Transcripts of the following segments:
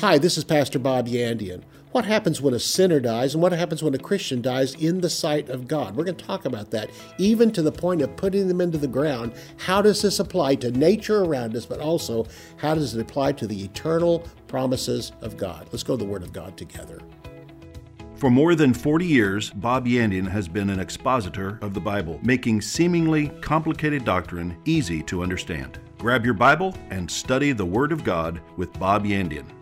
Hi, this is Pastor Bob Yandian. What happens when a sinner dies and what happens when a Christian dies in the sight of God? We're going to talk about that, even to the point of putting them into the ground. How does this apply to nature around us, but also how does it apply to the eternal promises of God? Let's go to the Word of God together. For more than 40 years, Bob Yandian has been an expositor of the Bible, making seemingly complicated doctrine easy to understand. Grab your Bible and study the Word of God with Bob Yandian.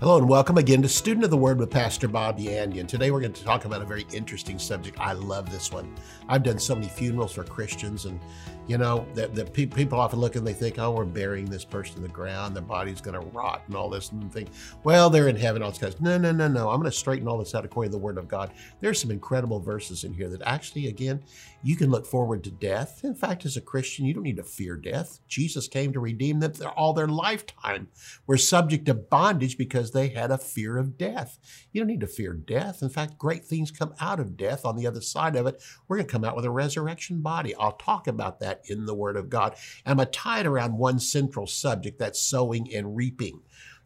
Hello and welcome again to Student of the Word with Pastor Bob Yandian. Today we're going to talk about a very interesting subject. I love this one. I've done so many funerals for Christians, and you know that the pe- people often look and they think, "Oh, we're burying this person in the ground; their body's going to rot and all this," and think, "Well, they're in heaven." All this no, no, no, no. I'm going to straighten all this out according to the Word of God. There's some incredible verses in here that actually, again, you can look forward to death. In fact, as a Christian, you don't need to fear death. Jesus came to redeem them all their lifetime. We're subject to bondage because they had a fear of death. You don't need to fear death. In fact, great things come out of death. On the other side of it, we're going to come out with a resurrection body. I'll talk about that in the Word of God. And I'm going to tie it around one central subject that's sowing and reaping.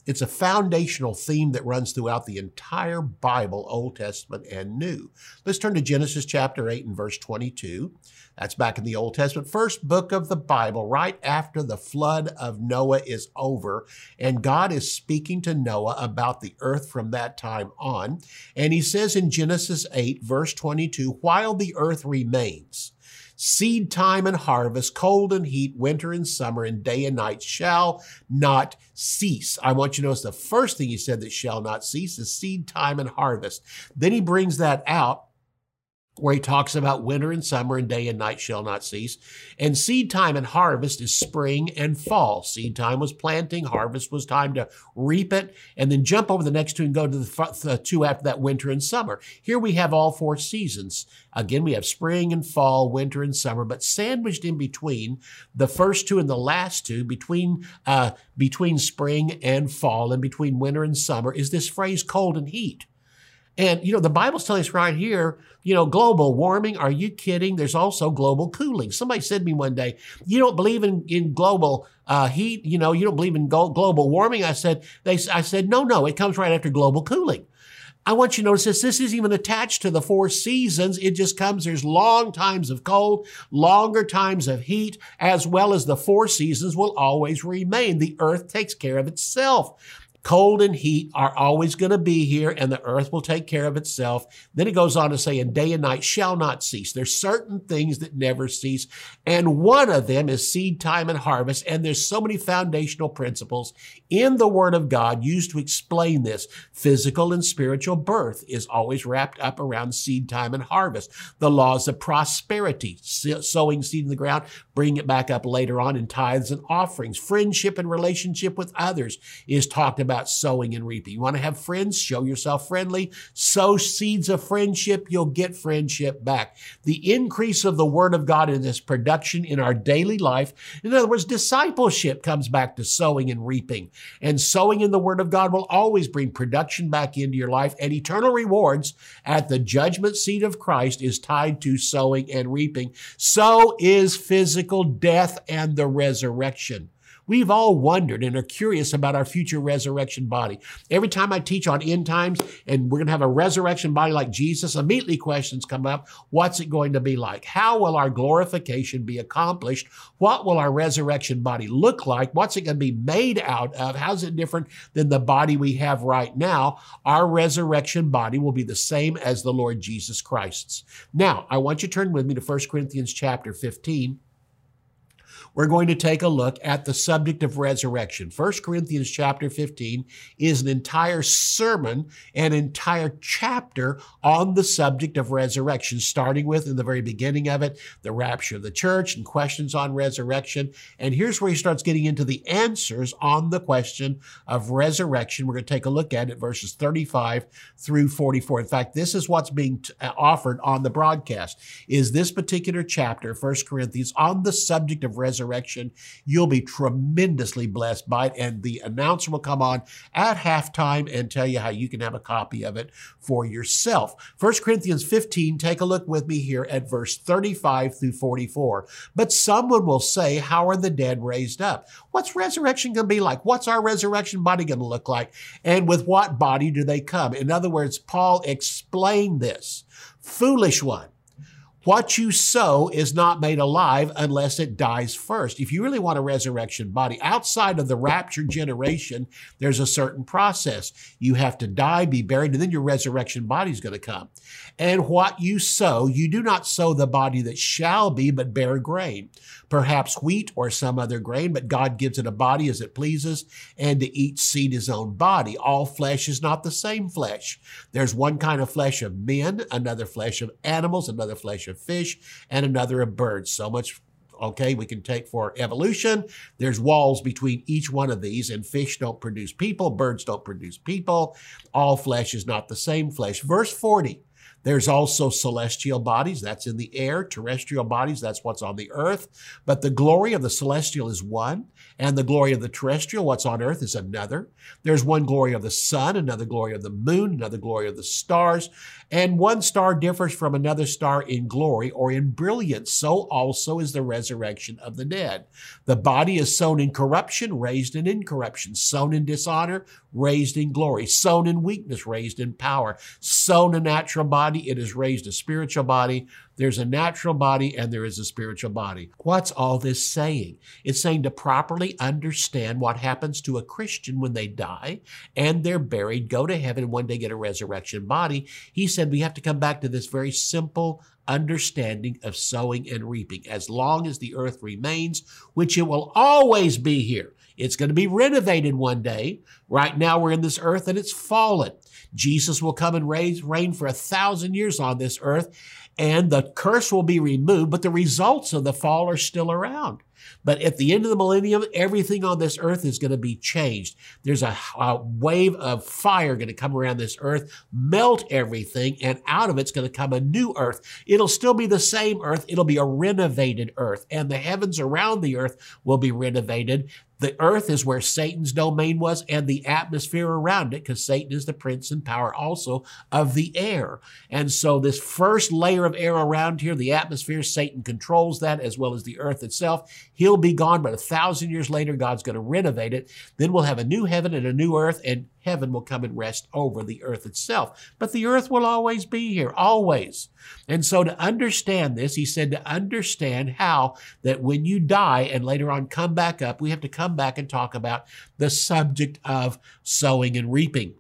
It's a foundational theme that runs throughout the entire Bible, Old Testament and New. Let's turn to Genesis chapter 8 and verse 22. That's back in the Old Testament, first book of the Bible, right after the flood of Noah is over. And God is speaking to Noah about the earth from that time on. And he says in Genesis 8, verse 22, while the earth remains, Seed time and harvest, cold and heat, winter and summer, and day and night shall not cease. I want you to notice the first thing he said that shall not cease is seed time and harvest. Then he brings that out where he talks about winter and summer and day and night shall not cease. And seed time and harvest is spring and fall. Seed time was planting, harvest was time to reap it, and then jump over the next two and go to the, two after that, winter and summer. Here we have all four seasons. Again, we have spring and fall, winter and summer, but sandwiched in between the first two and the last two, between uh, between spring and fall and between winter and summer, is this phrase cold and heat. And, you know, the Bible's telling us right here, you know, global warming. Are you kidding? There's also global cooling. Somebody said to me one day, you don't believe in, in global uh, heat, you know, you don't believe in go- global warming. I said, they, I said, no, no, it comes right after global cooling. I want you to notice this. This isn't even attached to the four seasons. It just comes, there's long times of cold, longer times of heat, as well as the four seasons will always remain. The earth takes care of itself. Cold and heat are always going to be here, and the earth will take care of itself. Then it goes on to say, and day and night shall not cease. There's certain things that never cease, and one of them is seed time and harvest. And there's so many foundational principles in the Word of God used to explain this. Physical and spiritual birth is always wrapped up around seed time and harvest. The laws of prosperity, sowing seed in the ground, bringing it back up later on in tithes and offerings. Friendship and relationship with others is talked about about sowing and reaping. You want to have friends? Show yourself friendly. Sow seeds of friendship. You'll get friendship back. The increase of the word of God in this production in our daily life. In other words, discipleship comes back to sowing and reaping. And sowing in the word of God will always bring production back into your life and eternal rewards at the judgment seat of Christ is tied to sowing and reaping. So is physical death and the resurrection. We've all wondered and are curious about our future resurrection body. Every time I teach on end times and we're going to have a resurrection body like Jesus, immediately questions come up. What's it going to be like? How will our glorification be accomplished? What will our resurrection body look like? What's it going to be made out of? How's it different than the body we have right now? Our resurrection body will be the same as the Lord Jesus Christ's. Now, I want you to turn with me to 1 Corinthians chapter 15 we're going to take a look at the subject of resurrection. 1 Corinthians chapter 15 is an entire sermon, an entire chapter on the subject of resurrection, starting with in the very beginning of it, the rapture of the church and questions on resurrection. And here's where he starts getting into the answers on the question of resurrection. We're going to take a look at it, verses 35 through 44. In fact, this is what's being t- uh, offered on the broadcast, is this particular chapter, 1 Corinthians, on the subject of resurrection resurrection, you'll be tremendously blessed by it. And the announcer will come on at halftime and tell you how you can have a copy of it for yourself. 1 Corinthians 15, take a look with me here at verse 35 through 44. But someone will say, How are the dead raised up? What's resurrection going to be like? What's our resurrection body going to look like? And with what body do they come? In other words, Paul explained this. Foolish one. What you sow is not made alive unless it dies first. If you really want a resurrection body, outside of the rapture generation, there's a certain process. You have to die, be buried, and then your resurrection body is going to come. And what you sow, you do not sow the body that shall be, but bare grain perhaps wheat or some other grain, but God gives it a body as it pleases, and to each seed his own body. All flesh is not the same flesh. There's one kind of flesh of men, another flesh of animals, another flesh of fish, and another of birds. So much okay, we can take for evolution. There's walls between each one of these, and fish don't produce people, birds don't produce people. All flesh is not the same flesh. Verse 40 there's also celestial bodies, that's in the air, terrestrial bodies, that's what's on the earth. But the glory of the celestial is one, and the glory of the terrestrial, what's on earth, is another. There's one glory of the sun, another glory of the moon, another glory of the stars, and one star differs from another star in glory or in brilliance. So also is the resurrection of the dead. The body is sown in corruption, raised in incorruption, sown in dishonor, raised in glory, sown in weakness, raised in power, sown a natural body, it is raised a spiritual body. There's a natural body and there is a spiritual body. What's all this saying? It's saying to properly understand what happens to a Christian when they die and they're buried, go to heaven, and one day get a resurrection body. He said we have to come back to this very simple understanding of sowing and reaping. As long as the earth remains, which it will always be here, it's going to be renovated one day. Right now, we're in this earth and it's fallen. Jesus will come and raise, reign for a thousand years on this earth, and the curse will be removed, but the results of the fall are still around. But at the end of the millennium, everything on this earth is going to be changed. There's a, a wave of fire going to come around this earth, melt everything, and out of it's going to come a new earth. It'll still be the same earth. It'll be a renovated earth, and the heavens around the earth will be renovated. The earth is where Satan's domain was and the atmosphere around it, because Satan is the prince and power also of the air. And so, this first layer of air around here, the atmosphere, Satan controls that as well as the earth itself. He'll be gone, but a thousand years later, God's going to renovate it. Then we'll have a new heaven and a new earth, and heaven will come and rest over the earth itself. But the earth will always be here, always. And so to understand this, he said to understand how that when you die and later on come back up, we have to come back and talk about the subject of sowing and reaping.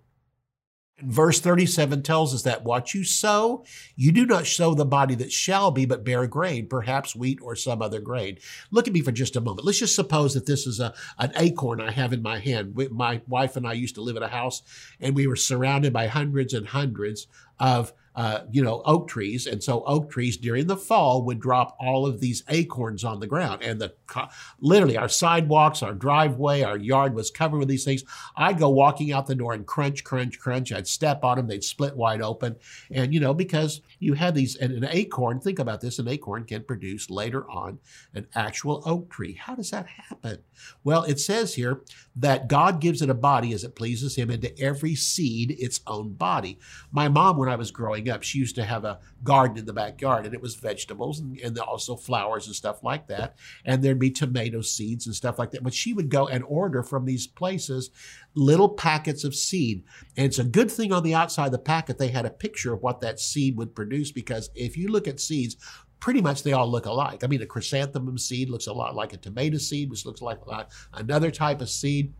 Verse 37 tells us that what you sow, you do not sow the body that shall be, but bare grain, perhaps wheat or some other grain. Look at me for just a moment. Let's just suppose that this is a, an acorn I have in my hand. My wife and I used to live in a house and we were surrounded by hundreds and hundreds of uh, you know, oak trees. And so oak trees during the fall would drop all of these acorns on the ground. And the literally our sidewalks, our driveway, our yard was covered with these things. I'd go walking out the door and crunch, crunch, crunch. I'd step on them. They'd split wide open. And, you know, because you had these, and an acorn, think about this, an acorn can produce later on an actual oak tree. How does that happen? Well, it says here that God gives it a body as it pleases him and to every seed its own body. My mom, when I was growing up, she used to have a garden in the backyard and it was vegetables and, and also flowers and stuff like that. And there'd be tomato seeds and stuff like that. But she would go and order from these places little packets of seed. And it's a good thing on the outside of the packet, they had a picture of what that seed would produce because if you look at seeds, pretty much they all look alike. I mean, a chrysanthemum seed looks a lot like a tomato seed, which looks like another type of seed.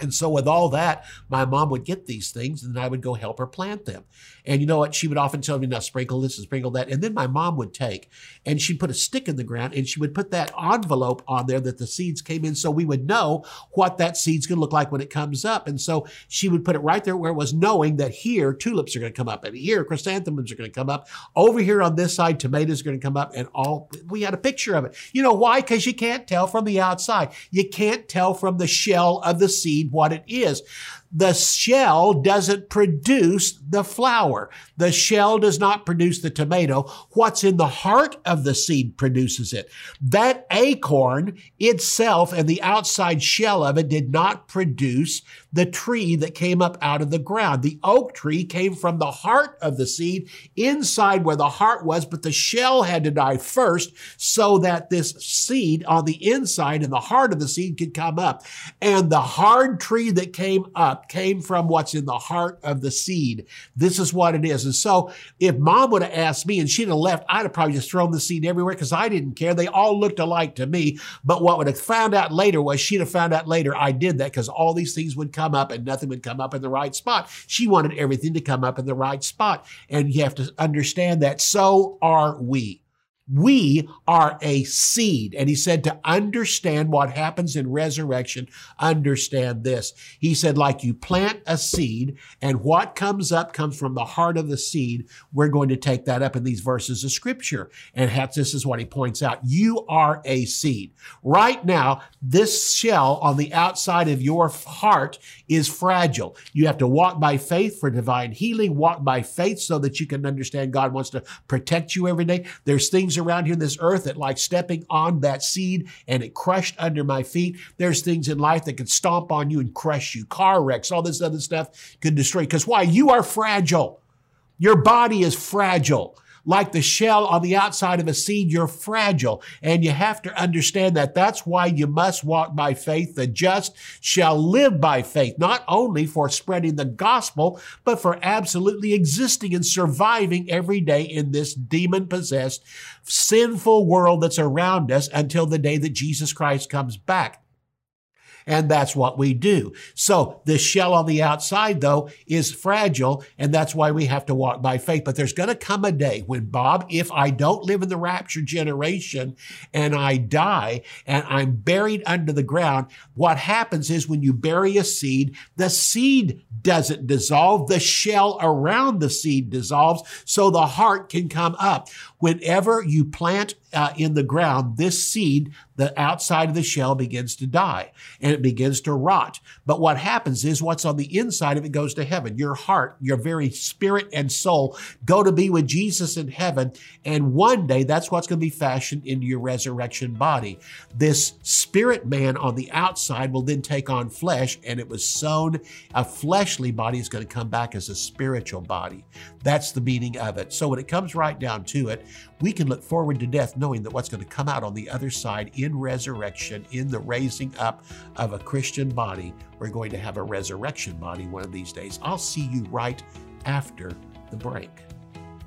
And so, with all that, my mom would get these things and I would go help her plant them. And you know what? She would often tell me, now sprinkle this and sprinkle that. And then my mom would take and she'd put a stick in the ground and she would put that envelope on there that the seeds came in so we would know what that seed's going to look like when it comes up. And so she would put it right there where it was, knowing that here tulips are going to come up and here chrysanthemums are going to come up. Over here on this side, tomatoes are going to come up and all. We had a picture of it. You know why? Because you can't tell from the outside. You can't tell from the shell of the seed what it is. The shell doesn't produce the flower. The shell does not produce the tomato. What's in the heart of the seed produces it. That acorn itself and the outside shell of it did not produce the tree that came up out of the ground. The oak tree came from the heart of the seed inside where the heart was, but the shell had to die first so that this seed on the inside and the heart of the seed could come up. And the hard tree that came up came from what's in the heart of the seed. This is what it is. And so if mom would have asked me and she'd have left, I'd have probably just thrown the seed everywhere because I didn't care. They all looked alike to me. But what would have found out later was she'd have found out later I did that because all these things would come up and nothing would come up in the right spot. She wanted everything to come up in the right spot. And you have to understand that. So are we. We are a seed. And he said to understand what happens in resurrection, understand this. He said, like you plant a seed and what comes up comes from the heart of the seed. We're going to take that up in these verses of scripture. And this is what he points out. You are a seed. Right now, this shell on the outside of your heart is fragile. You have to walk by faith for divine healing, walk by faith so that you can understand God wants to protect you every day. There's things around here in this earth that like stepping on that seed and it crushed under my feet. There's things in life that can stomp on you and crush you. Car wrecks, all this other stuff can destroy. Because why? You are fragile. Your body is fragile like the shell on the outside of a seed, you're fragile. And you have to understand that that's why you must walk by faith. The just shall live by faith, not only for spreading the gospel, but for absolutely existing and surviving every day in this demon possessed, sinful world that's around us until the day that Jesus Christ comes back. And that's what we do. So the shell on the outside, though, is fragile. And that's why we have to walk by faith. But there's going to come a day when, Bob, if I don't live in the rapture generation and I die and I'm buried under the ground, what happens is when you bury a seed, the seed doesn't dissolve. The shell around the seed dissolves so the heart can come up. Whenever you plant uh, in the ground, this seed, the outside of the shell begins to die and it begins to rot. But what happens is what's on the inside of it goes to heaven. Your heart, your very spirit and soul go to be with Jesus in heaven. And one day that's what's going to be fashioned into your resurrection body. This spirit man on the outside will then take on flesh and it was sown. A fleshly body is going to come back as a spiritual body. That's the meaning of it. So when it comes right down to it, we can look forward to death knowing that what's going to come out on the other side in resurrection, in the raising up of a Christian body, we're going to have a resurrection body one of these days. I'll see you right after the break.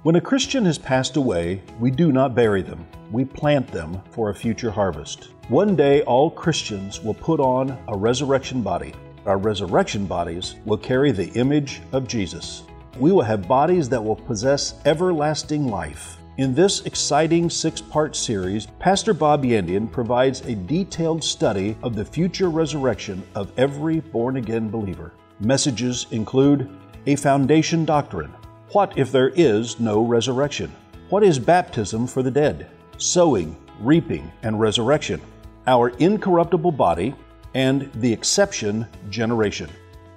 When a Christian has passed away, we do not bury them. We plant them for a future harvest. One day, all Christians will put on a resurrection body. Our resurrection bodies will carry the image of Jesus. We will have bodies that will possess everlasting life. In this exciting six part series, Pastor Bob Yandian provides a detailed study of the future resurrection of every born again believer. Messages include a foundation doctrine. What if there is no resurrection? What is baptism for the dead? Sowing, reaping, and resurrection. Our incorruptible body and the exception generation.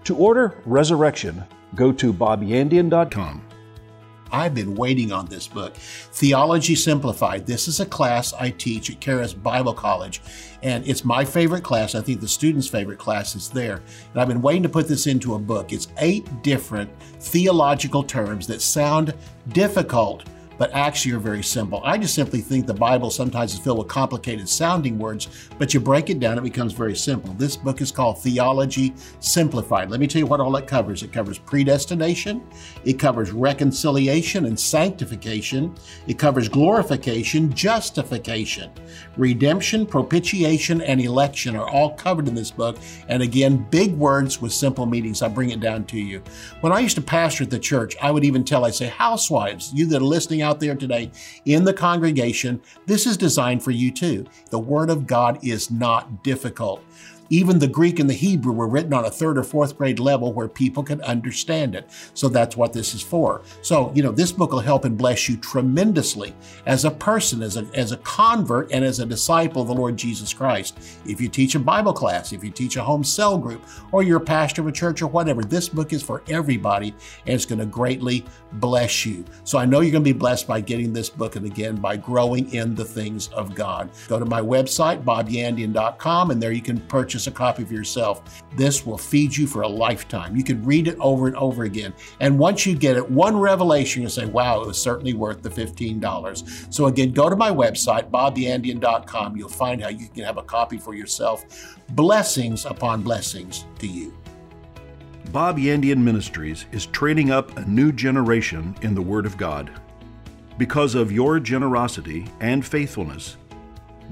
To order Resurrection, go to bobyandian.com. I've been waiting on this book. Theology Simplified. This is a class I teach at Charis Bible College, and it's my favorite class. I think the students' favorite class is there. And I've been waiting to put this into a book. It's eight different theological terms that sound difficult but actually are very simple. I just simply think the Bible sometimes is filled with complicated sounding words, but you break it down, it becomes very simple. This book is called Theology Simplified. Let me tell you what all it covers. It covers predestination, it covers reconciliation and sanctification, it covers glorification, justification, redemption, propitiation, and election are all covered in this book. And again, big words with simple meanings. I bring it down to you. When I used to pastor at the church, I would even tell, I'd say, housewives, you that are listening out there today in the congregation, this is designed for you too. The Word of God is not difficult. Even the Greek and the Hebrew were written on a third or fourth grade level where people can understand it. So that's what this is for. So, you know, this book will help and bless you tremendously as a person, as a, as a convert, and as a disciple of the Lord Jesus Christ. If you teach a Bible class, if you teach a home cell group, or you're a pastor of a church or whatever, this book is for everybody and it's going to greatly bless you. So I know you're going to be blessed by getting this book and again by growing in the things of God. Go to my website, bobyandian.com, and there you can purchase a copy for yourself. This will feed you for a lifetime. You can read it over and over again. And once you get it, one revelation, you'll say, wow, it was certainly worth the $15. So again, go to my website, bobyandian.com. You'll find how you can have a copy for yourself. Blessings upon blessings to you. Bob Yandian Ministries is training up a new generation in the Word of God. Because of your generosity and faithfulness,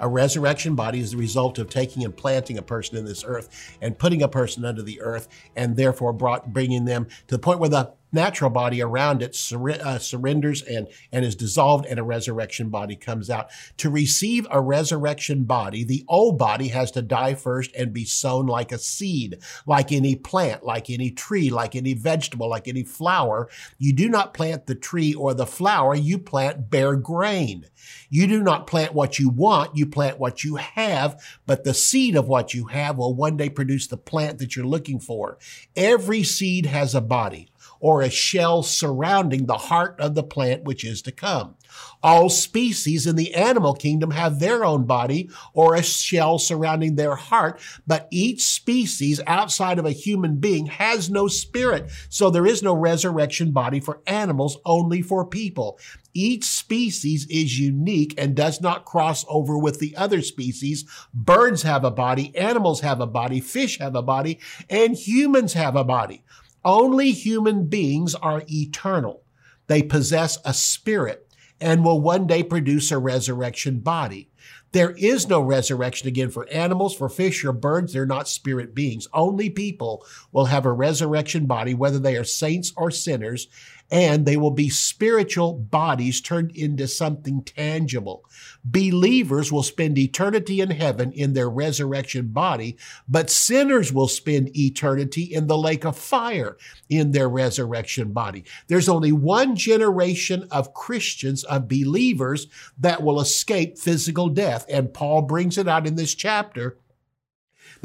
A resurrection body is the result of taking and planting a person in this earth and putting a person under the earth and therefore brought, bringing them to the point where the natural body around it sur- uh, surrenders and, and is dissolved and a resurrection body comes out. To receive a resurrection body, the old body has to die first and be sown like a seed, like any plant, like any tree, like any vegetable, like any flower. You do not plant the tree or the flower, you plant bare grain. You do not plant what you want, you plant what you have, but the seed of what you have will one day produce the plant that you're looking for. Every seed has a body or a shell surrounding the heart of the plant which is to come. All species in the animal kingdom have their own body or a shell surrounding their heart, but each species outside of a human being has no spirit. So there is no resurrection body for animals, only for people. Each species is unique and does not cross over with the other species. Birds have a body, animals have a body, fish have a body, and humans have a body. Only human beings are eternal. They possess a spirit and will one day produce a resurrection body. There is no resurrection again for animals, for fish, or birds. They're not spirit beings. Only people will have a resurrection body, whether they are saints or sinners, and they will be spiritual bodies turned into something tangible. Believers will spend eternity in heaven in their resurrection body, but sinners will spend eternity in the lake of fire in their resurrection body. There's only one generation of Christians, of believers, that will escape physical death. And Paul brings it out in this chapter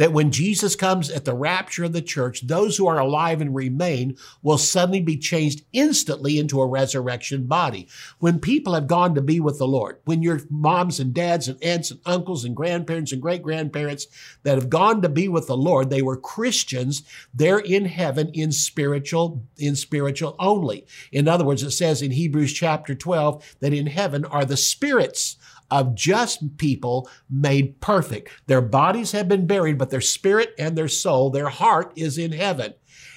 that when Jesus comes at the rapture of the church, those who are alive and remain will suddenly be changed instantly into a resurrection body. When people have gone to be with the Lord, when your moms and dads and aunts and uncles and grandparents and great grandparents that have gone to be with the Lord, they were Christians, they're in heaven in spiritual, in spiritual only. In other words, it says in Hebrews chapter 12 that in heaven are the spirits of just people made perfect. Their bodies have been buried, but their spirit and their soul, their heart is in heaven.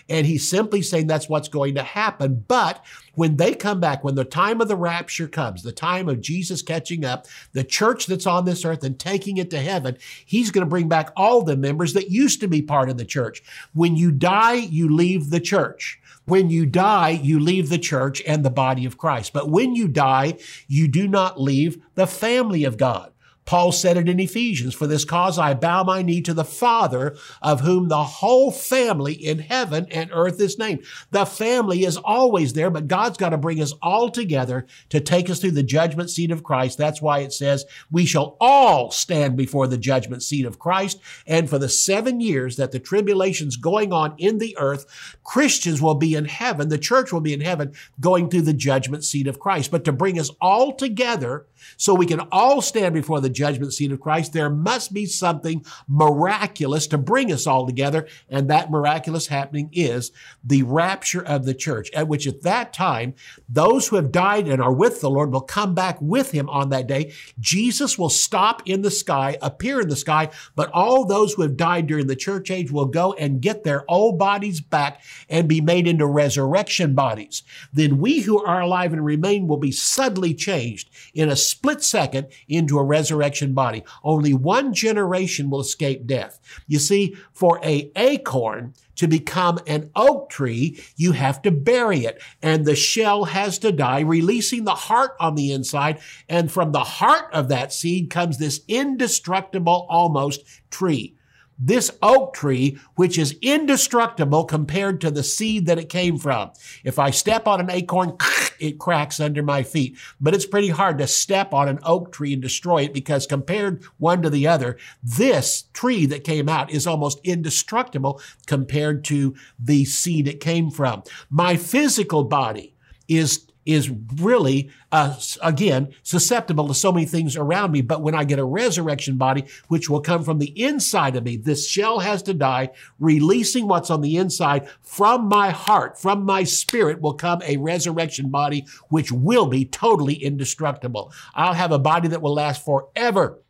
And he's simply saying that's what's going to happen. But when they come back, when the time of the rapture comes, the time of Jesus catching up, the church that's on this earth and taking it to heaven, he's going to bring back all the members that used to be part of the church. When you die, you leave the church. When you die, you leave the church and the body of Christ. But when you die, you do not leave the family of God. Paul said it in Ephesians, for this cause I bow my knee to the Father of whom the whole family in heaven and earth is named. The family is always there, but God's got to bring us all together to take us through the judgment seat of Christ. That's why it says we shall all stand before the judgment seat of Christ. And for the seven years that the tribulation's going on in the earth, Christians will be in heaven. The church will be in heaven going through the judgment seat of Christ. But to bring us all together so we can all stand before the judgment seat of Christ, there must be something miraculous to bring us all together. And that miraculous happening is the rapture of the church, at which at that time, those who have died and are with the Lord will come back with him on that day. Jesus will stop in the sky, appear in the sky, but all those who have died during the church age will go and get their old bodies back and be made into resurrection bodies. Then we who are alive and remain will be suddenly changed in a split second into a resurrection body. Only one generation will escape death. You see, for a acorn to become an oak tree, you have to bury it. And the shell has to die, releasing the heart on the inside. And from the heart of that seed comes this indestructible, almost tree this oak tree, which is indestructible compared to the seed that it came from. If I step on an acorn, it cracks under my feet. But it's pretty hard to step on an oak tree and destroy it because compared one to the other, this tree that came out is almost indestructible compared to the seed it came from. My physical body is is really, uh, again, susceptible to so many things around me. But when I get a resurrection body, which will come from the inside of me, this shell has to die, releasing what's on the inside from my heart, from my spirit will come a resurrection body, which will be totally indestructible. I'll have a body that will last forever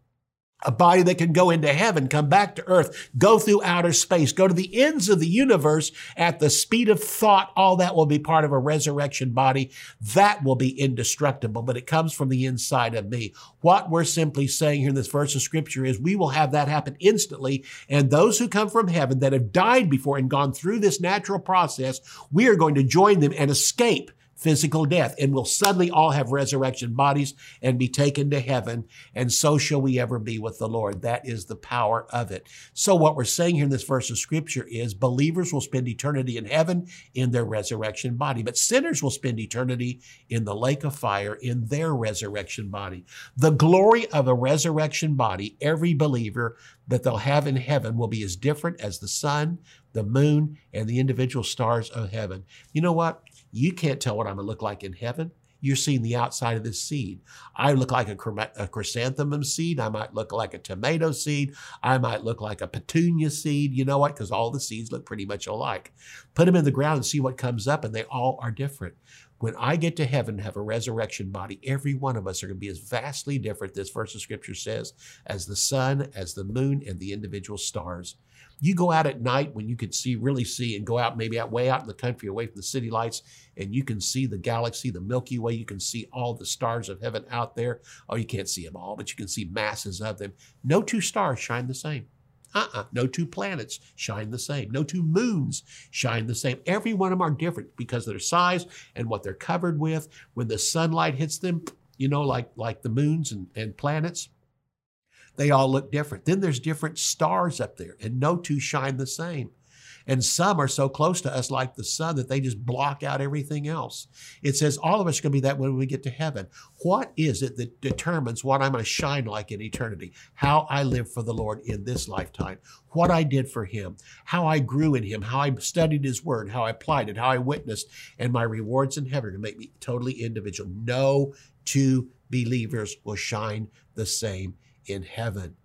a body that can go into heaven, come back to earth, go through outer space, go to the ends of the universe at the speed of thought. All that will be part of a resurrection body. That will be indestructible, but it comes from the inside of me. What we're simply saying here in this verse of scripture is we will have that happen instantly. And those who come from heaven that have died before and gone through this natural process, we are going to join them and escape physical death, and we'll suddenly all have resurrection bodies and be taken to heaven, and so shall we ever be with the Lord. That is the power of it. So, what we're saying here in this verse of scripture is believers will spend eternity in heaven in their resurrection body, but sinners will spend eternity in the lake of fire in their resurrection body. The glory of a resurrection body, every believer that they'll have in heaven will be as different as the sun, the moon, and the individual stars of heaven. You know what? You can't tell what I'm going to look like in heaven. You're seeing the outside of this seed. I look like a, a chrysanthemum seed. I might look like a tomato seed. I might look like a petunia seed. You know what? Because all the seeds look pretty much alike. Put them in the ground and see what comes up, and they all are different. When I get to heaven and have a resurrection body, every one of us are going to be as vastly different, this verse of scripture says, as the sun, as the moon, and the individual stars. You go out at night when you can see, really see, and go out maybe out way out in the country away from the city lights, and you can see the galaxy, the Milky Way. You can see all the stars of heaven out there. Oh, you can't see them all, but you can see masses of them. No two stars shine the same. Uh-uh. No two planets shine the same. No two moons shine the same. Every one of them are different because of their size and what they're covered with. When the sunlight hits them, you know, like, like the moons and, and planets, they all look different. Then there's different stars up there, and no two shine the same. And some are so close to us, like the sun, that they just block out everything else. It says all of us are going to be that when we get to heaven. What is it that determines what I'm going to shine like in eternity? How I live for the Lord in this lifetime, what I did for Him, how I grew in Him, how I studied His Word, how I applied it, how I witnessed, and my rewards in heaven to make me totally individual. No two believers will shine the same in heaven.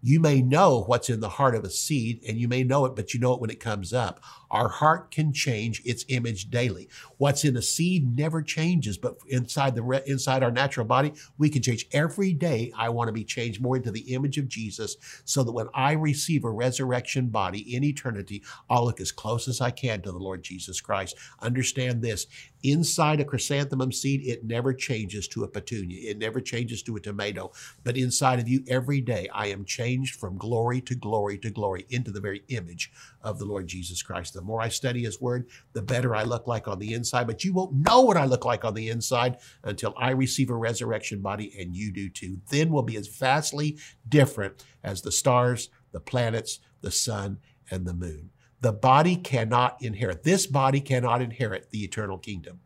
You may know what's in the heart of a seed and you may know it, but you know it when it comes up. Our heart can change its image daily. What's in a seed never changes, but inside the inside our natural body, we can change every day. I want to be changed more into the image of Jesus so that when I receive a resurrection body in eternity, I'll look as close as I can to the Lord Jesus Christ. Understand this. Inside a chrysanthemum seed, it never changes to a petunia. It never changes to a tomato. But inside of you, every day, I am changed from glory to glory to glory into the very image of the Lord Jesus Christ. The more I study His Word, the better I look like on the inside. But you won't know what I look like on the inside until I receive a resurrection body, and you do too. Then we'll be as vastly different as the stars, the planets, the sun, and the moon. The body cannot inherit, this body cannot inherit the eternal kingdom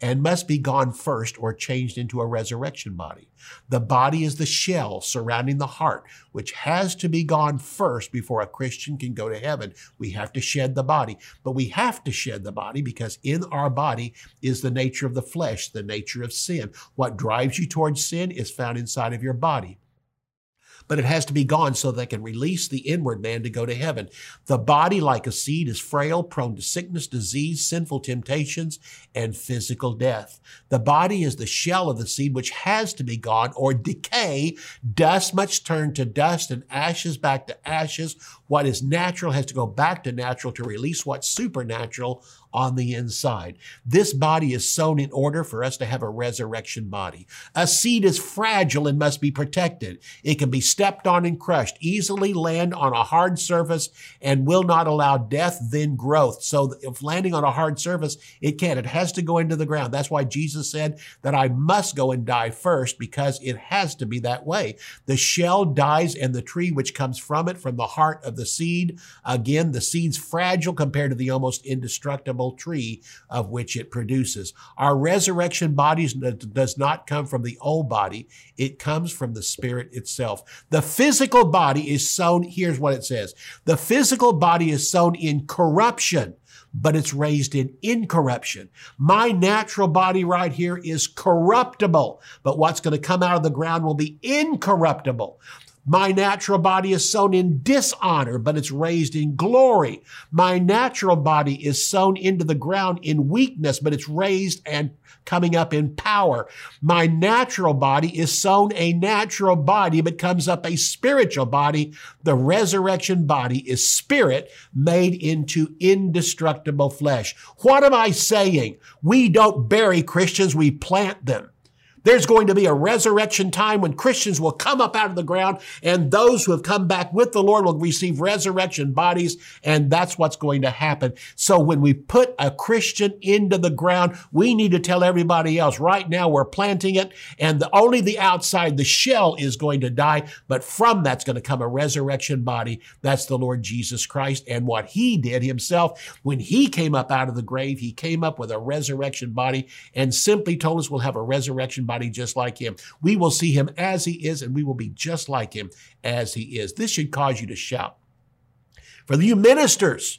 and must be gone first or changed into a resurrection body. The body is the shell surrounding the heart, which has to be gone first before a Christian can go to heaven. We have to shed the body, but we have to shed the body because in our body is the nature of the flesh, the nature of sin. What drives you towards sin is found inside of your body. But it has to be gone so they can release the inward man to go to heaven. The body, like a seed, is frail, prone to sickness, disease, sinful temptations, and physical death. The body is the shell of the seed which has to be gone or decay. Dust must turn to dust and ashes back to ashes. What is natural has to go back to natural to release what's supernatural on the inside. This body is sown in order for us to have a resurrection body. A seed is fragile and must be protected. It can be stepped on and crushed, easily land on a hard surface and will not allow death, then growth. So if landing on a hard surface, it can't. It has to go into the ground. That's why Jesus said that I must go and die first because it has to be that way. The shell dies and the tree which comes from it, from the heart of the seed. Again, the seed's fragile compared to the almost indestructible tree of which it produces. Our resurrection bodies does not come from the old body. It comes from the spirit itself. The physical body is sown. Here's what it says. The physical body is sown in corruption but it's raised in incorruption. My natural body right here is corruptible, but what's going to come out of the ground will be incorruptible. My natural body is sown in dishonor, but it's raised in glory. My natural body is sown into the ground in weakness, but it's raised and coming up in power. My natural body is sown a natural body, but comes up a spiritual body. The resurrection body is spirit made into indestructible flesh. What am I saying? We don't bury Christians, we plant them. There's going to be a resurrection time when Christians will come up out of the ground and those who have come back with the Lord will receive resurrection bodies. And that's what's going to happen. So when we put a Christian into the ground, we need to tell everybody else right now we're planting it and the, only the outside, the shell is going to die. But from that's going to come a resurrection body. That's the Lord Jesus Christ. And what he did himself when he came up out of the grave, he came up with a resurrection body and simply told us we'll have a resurrection body body just like him. We will see him as he is, and we will be just like him as he is. This should cause you to shout. For the you ministers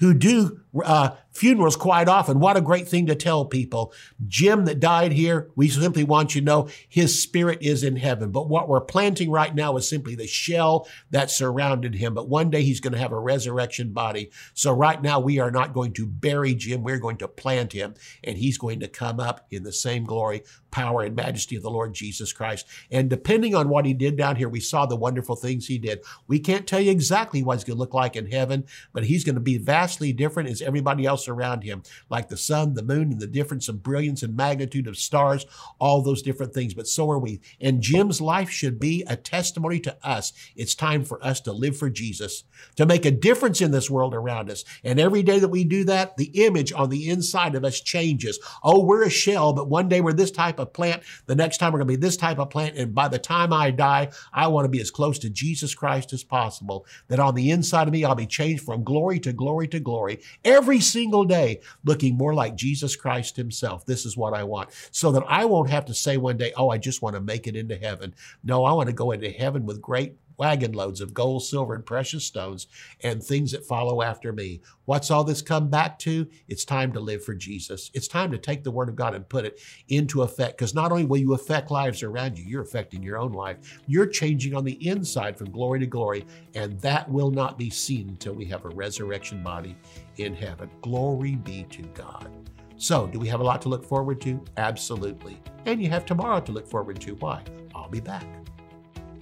who do uh, funerals quite often. What a great thing to tell people. Jim that died here, we simply want you to know his spirit is in heaven. But what we're planting right now is simply the shell that surrounded him. But one day he's going to have a resurrection body. So right now we are not going to bury Jim. We're going to plant him and he's going to come up in the same glory, power, and majesty of the Lord Jesus Christ. And depending on what he did down here, we saw the wonderful things he did. We can't tell you exactly what he's going to look like in heaven, but he's going to be vastly different as everybody else around him, like the sun, the moon, and the difference of brilliance and magnitude of stars, all those different things. But so are we. And Jim's life should be a testimony to us. It's time for us to live for Jesus, to make a difference in this world around us. And every day that we do that, the image on the inside of us changes. Oh, we're a shell, but one day we're this type of plant. The next time we're going to be this type of plant. And by the time I die, I want to be as close to Jesus Christ as possible. That on the inside of me, I'll be changed from glory to glory to glory every single day looking more like Jesus Christ himself. This is what I want. So that I won't have to say one day, oh, I just want to make it into heaven. No, I want to go into heaven with great wagon loads of gold, silver, and precious stones and things that follow after me. What's all this come back to? It's time to live for Jesus. It's time to take the word of God and put it into effect because not only will you affect lives around you, you're affecting your own life. You're changing on the inside from glory to glory, and that will not be seen until we have a resurrection body in heaven. Glory be to God. So, do we have a lot to look forward to? Absolutely. And you have tomorrow to look forward to. Why? I'll be back.